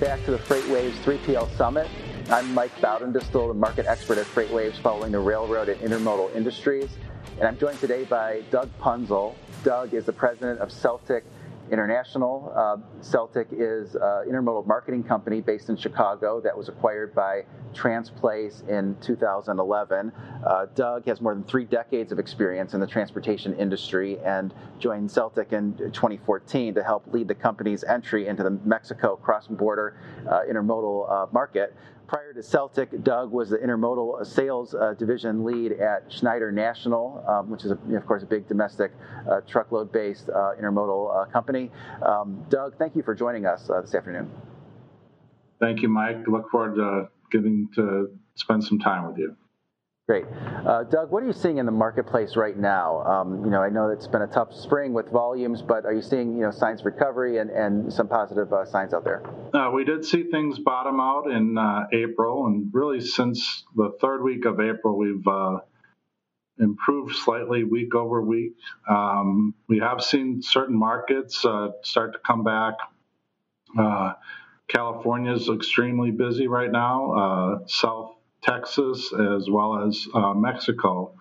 back to the FreightWaves 3PL Summit. I'm Mike Baudendistel, the market expert at FreightWaves following the railroad and intermodal industries. And I'm joined today by Doug Punzel. Doug is the president of Celtic International. Uh, Celtic is an intermodal marketing company based in Chicago that was acquired by Transplace in 2011. Uh, Doug has more than three decades of experience in the transportation industry and joined Celtic in 2014 to help lead the company's entry into the Mexico cross-border uh, intermodal uh, market. Prior to Celtic, Doug was the intermodal sales uh, division lead at Schneider National, um, which is, a, of course, a big domestic uh, truckload-based uh, intermodal uh, company. Um, Doug, thank you for joining us uh, this afternoon. Thank you, Mike. Look forward to getting to spend some time with you. Great. Uh, Doug, what are you seeing in the marketplace right now? Um, you know, I know it's been a tough spring with volumes, but are you seeing, you know, signs of recovery and, and some positive uh, signs out there? Uh, we did see things bottom out in uh, April, and really since the third week of April, we've uh, improved slightly week over week. Um, we have seen certain markets uh, start to come back. California is extremely busy right now. South Texas, as well as uh, Mexico,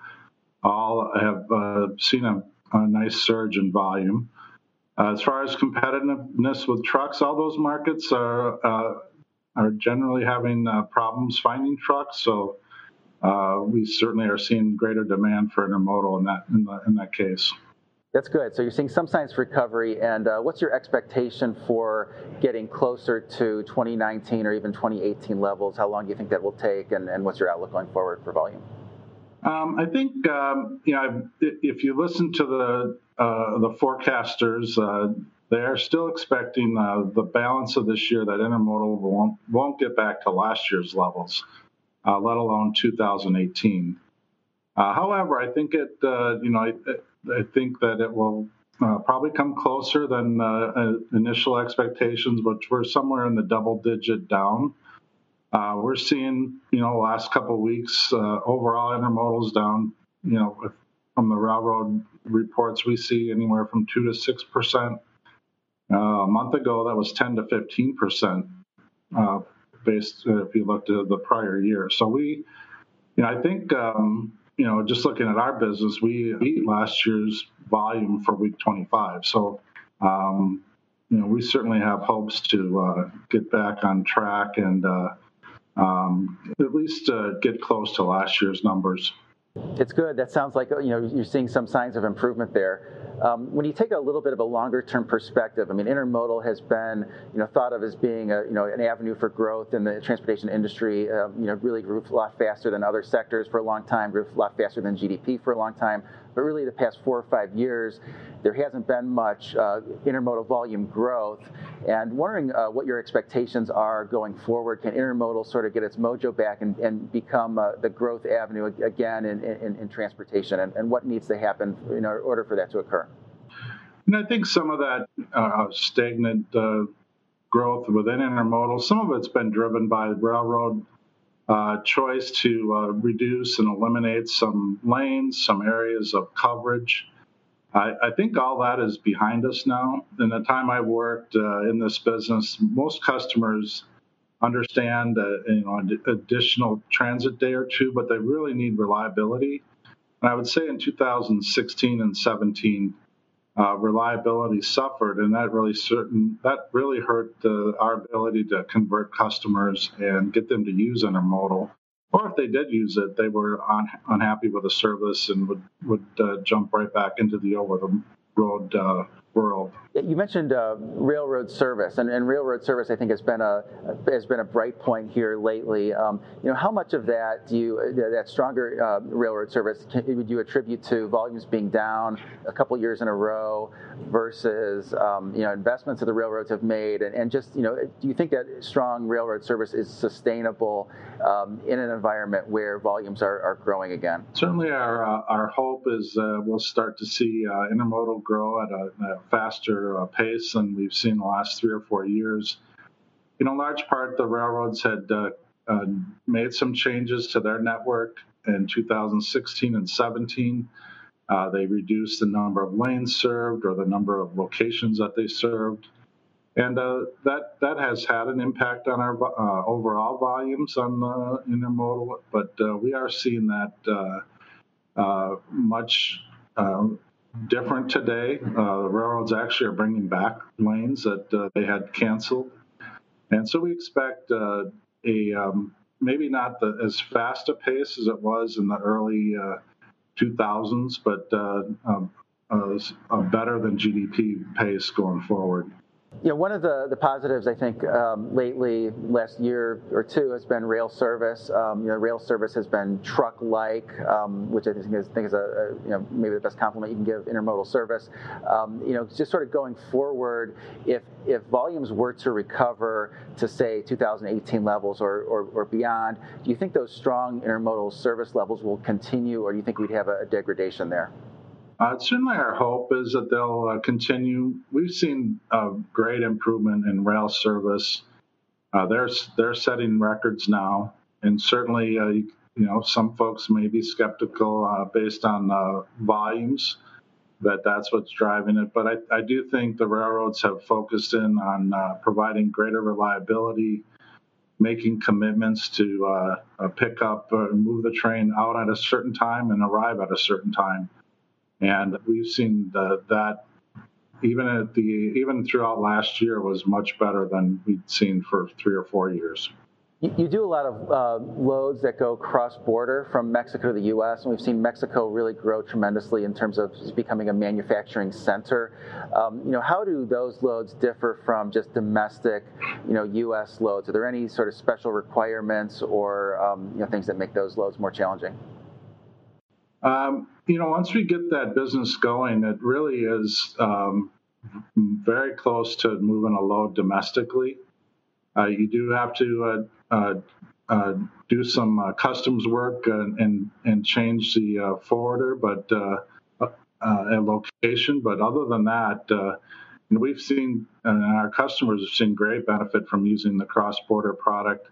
all have uh, seen a, a, nice surge in volume. As far as competitiveness with trucks, all those markets are uh, are generally having uh, problems finding trucks. So uh, we certainly are seeing greater demand for intermodal in that in, the, in that case. That's good. So you're seeing some signs of recovery, and uh, what's your expectation for getting closer to 2019 or even 2018 levels? How long do you think that will take, and, and what's your outlook going forward for volume? Um, I think um, you know if you listen to the uh, the forecasters, uh, they are still expecting uh, the balance of this year that intermodal won't won't get back to last year's levels, uh, let alone 2018. Uh, however, I think it you know. It, I think that it will uh, probably come closer than uh, uh, initial expectations, which were somewhere in the double digit down. Uh, we're seeing, you know, last couple of weeks, uh, overall intermodals down, you know, from the railroad reports, we see anywhere from 2 to 6%. Uh, a month ago, that was 10 to 15%, based if you looked at the prior year. So we, you know, I think um, you know, just looking at our business, we beat last year's volume for week 25. So, um, you know, we certainly have hopes to uh, get back on track and uh, um, at least uh, get close to last year's numbers. It's good. That sounds like you know you're seeing some signs of improvement there. Um, when you take a little bit of a longer term perspective, I mean, intermodal has been, you know, thought of as being a, you know, an avenue for growth in the transportation industry. Um, you know, really grew a lot faster than other sectors for a long time, grew a lot faster than GDP for a long time. But really, the past four or five years, there hasn't been much uh, intermodal volume growth. And wondering uh, what your expectations are going forward. Can intermodal sort of get its mojo back and, and become uh, the growth avenue again in, in, in transportation? And, and, what needs to happen in order for that to occur? And I think some of that uh, stagnant uh, growth within intermodal, some of it's been driven by railroad uh, choice to uh, reduce and eliminate some lanes, some areas of coverage. I, I, think all that is behind us now. In the time I've worked uh, in this business, most customers understand uh, you know additional transit day or two, but they really need reliability. And I would say in 2016 and 17, uh, reliability suffered, and that really certain that really hurt the, our ability to convert customers and get them to use intermodal. Or if they did use it, they were un, unhappy with the service and would would uh, jump right back into the over the road uh, world. You mentioned uh, railroad service, and, and, railroad service, I think, has been a has been a bright point here lately. Um, you know, how much of that do you uh, that stronger uh, railroad service can, would you attribute to volumes being down a couple years in a row versus um, you know investments that the railroads have made, and, and, just you know, do you think that strong railroad service is sustainable um, in an environment where volumes are, are growing again? Certainly, our uh, our hope is uh, we'll start to see uh, intermodal grow at a, a faster uh, pace than we've seen the last three or four years. You know, large part, the railroads had uh, uh, made some changes to their network in 2016 and 17. Uh, they reduced the number of lanes served or the number of locations that they served. and uh, that that has had an impact on our uh, overall volumes on intermodal. But we are seeing that uh, uh, much different today. Uh, the railroads actually are bringing back lanes that uh, they had canceled, and so we expect uh, a um, maybe not the, as fast a pace as it was in the early 2000s, but um, better than GDP pace going forward. You know, one of the, the positives I think um, lately, last year or two, has been rail service. Um, you know, rail service has been truck-like, um, which I think is, think is a, a, you know maybe the best compliment you can give intermodal service. Um, you know, just sort of going forward, if if volumes were to recover to say 2018 levels or, or, or beyond, do you think those strong intermodal service levels will continue, or do you think we'd have a, a degradation there? Uh, certainly, our hope is that they'll uh, continue. We've seen a great improvement in rail service. Uh, they're they're setting records now, and certainly, uh, you know, some folks may be skeptical uh, based on volumes that that's what's driving it. But I, I, do think the railroads have focused in on providing greater reliability, making commitments to pick up and move the train out at a certain time and arrive at a certain time and we've seen the, that even at the even throughout last year was much better than we'd seen for three or four years. You, do a lot of uh, loads that go cross border from Mexico to the U.S., and we've seen Mexico really grow tremendously in terms of becoming a manufacturing center. Um, you know, how do those loads differ from just domestic, you know, U.S. loads? Are there any sort of special requirements or um, you know things that make those loads more challenging? Um, you know, once we get that business going, it really is um, very close to moving a load domestically. Uh, you do have to uh, uh, uh do some uh, customs work and, and, and change the uh, forwarder, but a location. But other than that, we've seen and our customers have seen great benefit from using the cross-border product.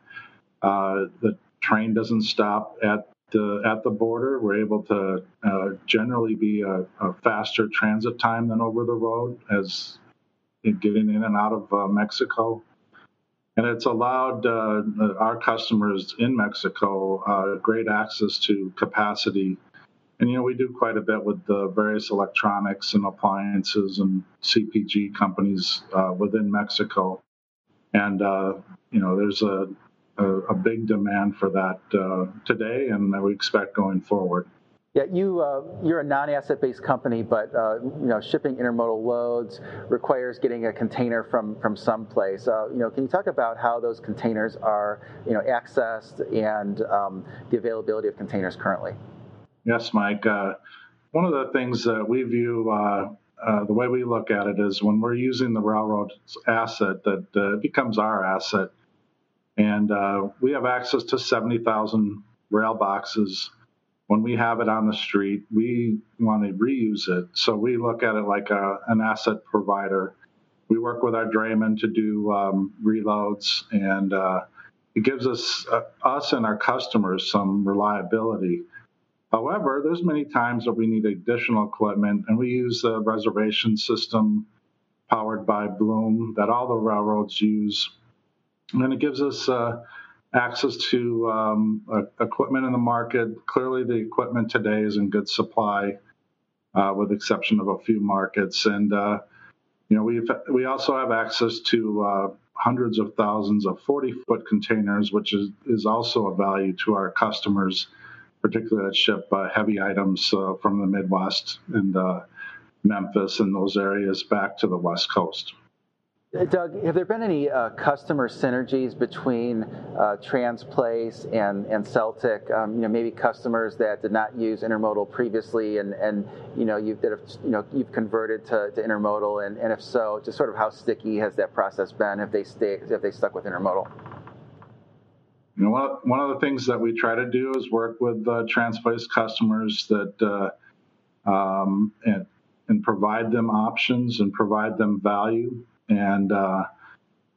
the train doesn't stop at at the border. We're able to uh, generally be a, a, faster transit time than over the road as getting in and out of uh, Mexico. And it's allowed uh, our customers in Mexico uh, great access to capacity. And, you know, we do quite a bit with the various electronics and appliances and CPG companies uh, within Mexico. And, uh, you know, there's a a, a big demand for that uh, today, and we expect going forward. Yeah, you uh, you're a non-asset-based company, but uh, you know shipping intermodal loads requires getting a container from from someplace. Uh, you know, can you talk about how those containers are you know accessed and um, the availability of containers currently? Yes, Mike. Uh, one of the things that we view. Uh, uh, the way we look at it is when we're using the railroad's asset, that it becomes our asset and uh, we have access to 70,000 rail boxes. When we have it on the street, we want to reuse it. So we look at it like a, an asset provider. We work with our draymen to do um, reloads, and uh, it gives us uh, us and our customers some reliability. However, there's many times that we need additional equipment, and we use the reservation system powered by Blume that all the railroads use and it gives us uh, access to um, uh, equipment in the market. Clearly, the equipment today is in good supply, uh, with exception of a few markets. And uh, you know, we we also have access to uh, hundreds of thousands of 40-foot containers, which is is also a value to our customers, particularly that ship uh, heavy items from the Midwest and Memphis and those areas back to the West Coast. Doug, have there been any uh, customer synergies between uh, Transplace and and Celtic? Um, you know, maybe customers that did not use intermodal previously, and and you know you've that have, you know you've converted to, to intermodal, and, and if so, just sort of how sticky has that process been? Have they stay have they stuck with intermodal? You know, one, one of the things that we try to do is work with uh, Transplace customers that uh, um, and and provide them options and provide them value and uh,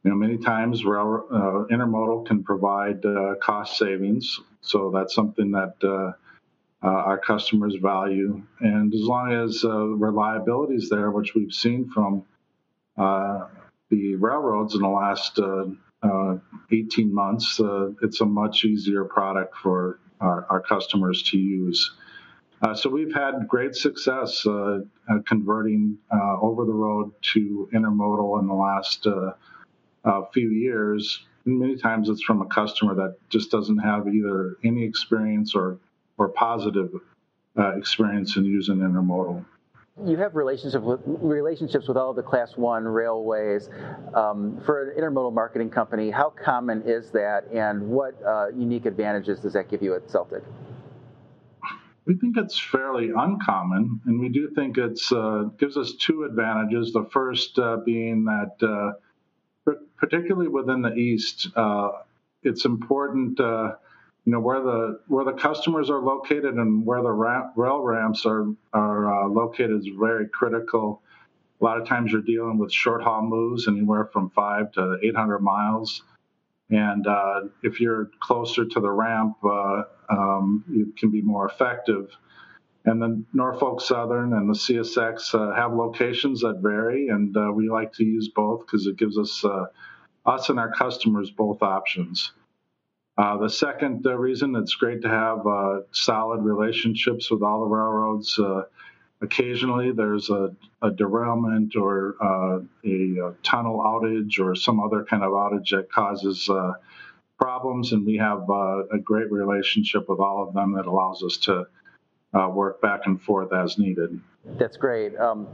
you know, many times rail, uh, intermodal can provide uh, cost savings, so that's something that uh, uh, our customers value. And as long as uh, reliability is there, which we've seen from the railroads in the last uh, uh, 18 months, it's a much easier product for our, our customers to use. Uh, so we've had great success uh, converting uh, over the road to intermodal in the last few years. Many times it's from a customer that just doesn't have either any experience or or positive experience in using intermodal you have relationships with relationships with all the Class One railways. Um, for an intermodal marketing company, how common is that, and what uh, unique advantages does that give you at Celtic? We think it's fairly uncommon, and we do think it uh, gives us two advantages. The first uh, being that, uh, particularly within the East, uh, it's important uh, you know where the where the customers are located and where the ramp, rail ramps are are located is very critical. A lot of times you're dealing with short haul moves, anywhere from five to 800 miles, and uh, if you're closer to the ramp, uh, um, it can be more effective. And the Norfolk Southern and the CSX uh, have locations that vary, and uh, we like to use both because it gives us uh, us and our customers both options. Uh, the second reason it's great to have solid relationships with all the railroads. Uh, occasionally, there's a, a derailment or uh, a, a, tunnel outage or some other kind of outage that causes uh, problems, and we have a great relationship with all of them that allows us to work back and forth as needed. That's great. Um,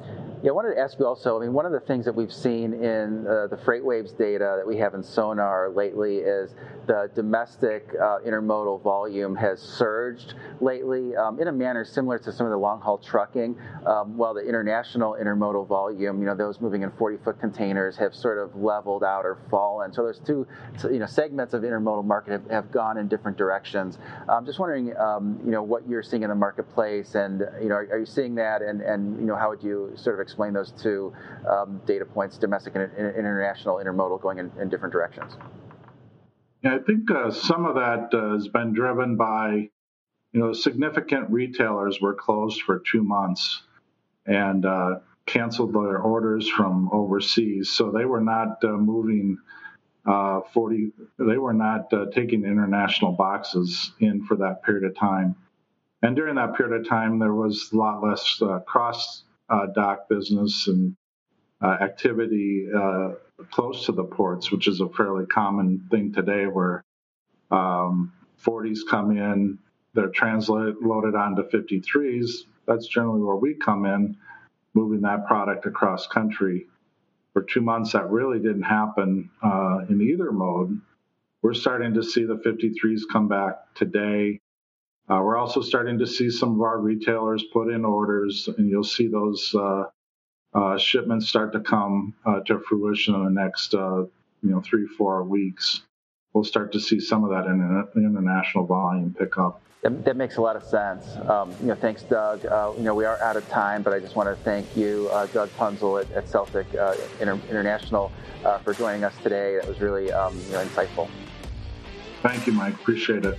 yeah, I wanted to ask you also. I mean, one of the things that we've seen in uh, the FreightWaves data that we have in Sonar lately is the domestic uh, intermodal volume has surged lately um, in a manner similar to some of the long haul trucking, um, while the international intermodal volume, you know, those moving in 40 foot containers have sort of leveled out or fallen. So those two, you know, segments of intermodal market have, have gone in different directions. I'm just wondering, um, you know, what you're seeing in the marketplace, and you know, are, are you seeing that? And and, and you know, how would you sort of explain those two um, data points, domestic and international intermodal going in, in different directions? Yeah, I think uh, some of that uh, has been driven by, you know, significant retailers were closed for two months and uh, canceled their orders from overseas, so they were not uh, moving. Uh, 40 they were not uh, taking international boxes in for that period of time and during that period of time, there was a lot less uh, cross uh, dock business and uh, activity uh, close to the ports, which is a fairly common thing today where um, 40s come in, they're transloaded, loaded onto 53s. That's generally where we come in, moving that product across country. For two months, that really didn't happen uh, in either mode. We're starting to see the 53s come back today uh, we're also starting to see some of our retailers put in orders, and you'll see those uh, uh, shipments start to come uh, to fruition in the next, uh, you know, three four weeks. We'll start to see some of that in, international volume pick up. That, that makes a lot of sense. Um, you know, thanks, Doug. Uh, you know, we are out of time, but I just want to thank you, Doug Punzel at, at Celtic Inter- International, for joining us today. That was really um, you know, insightful. Thank you, Mike. Appreciate it.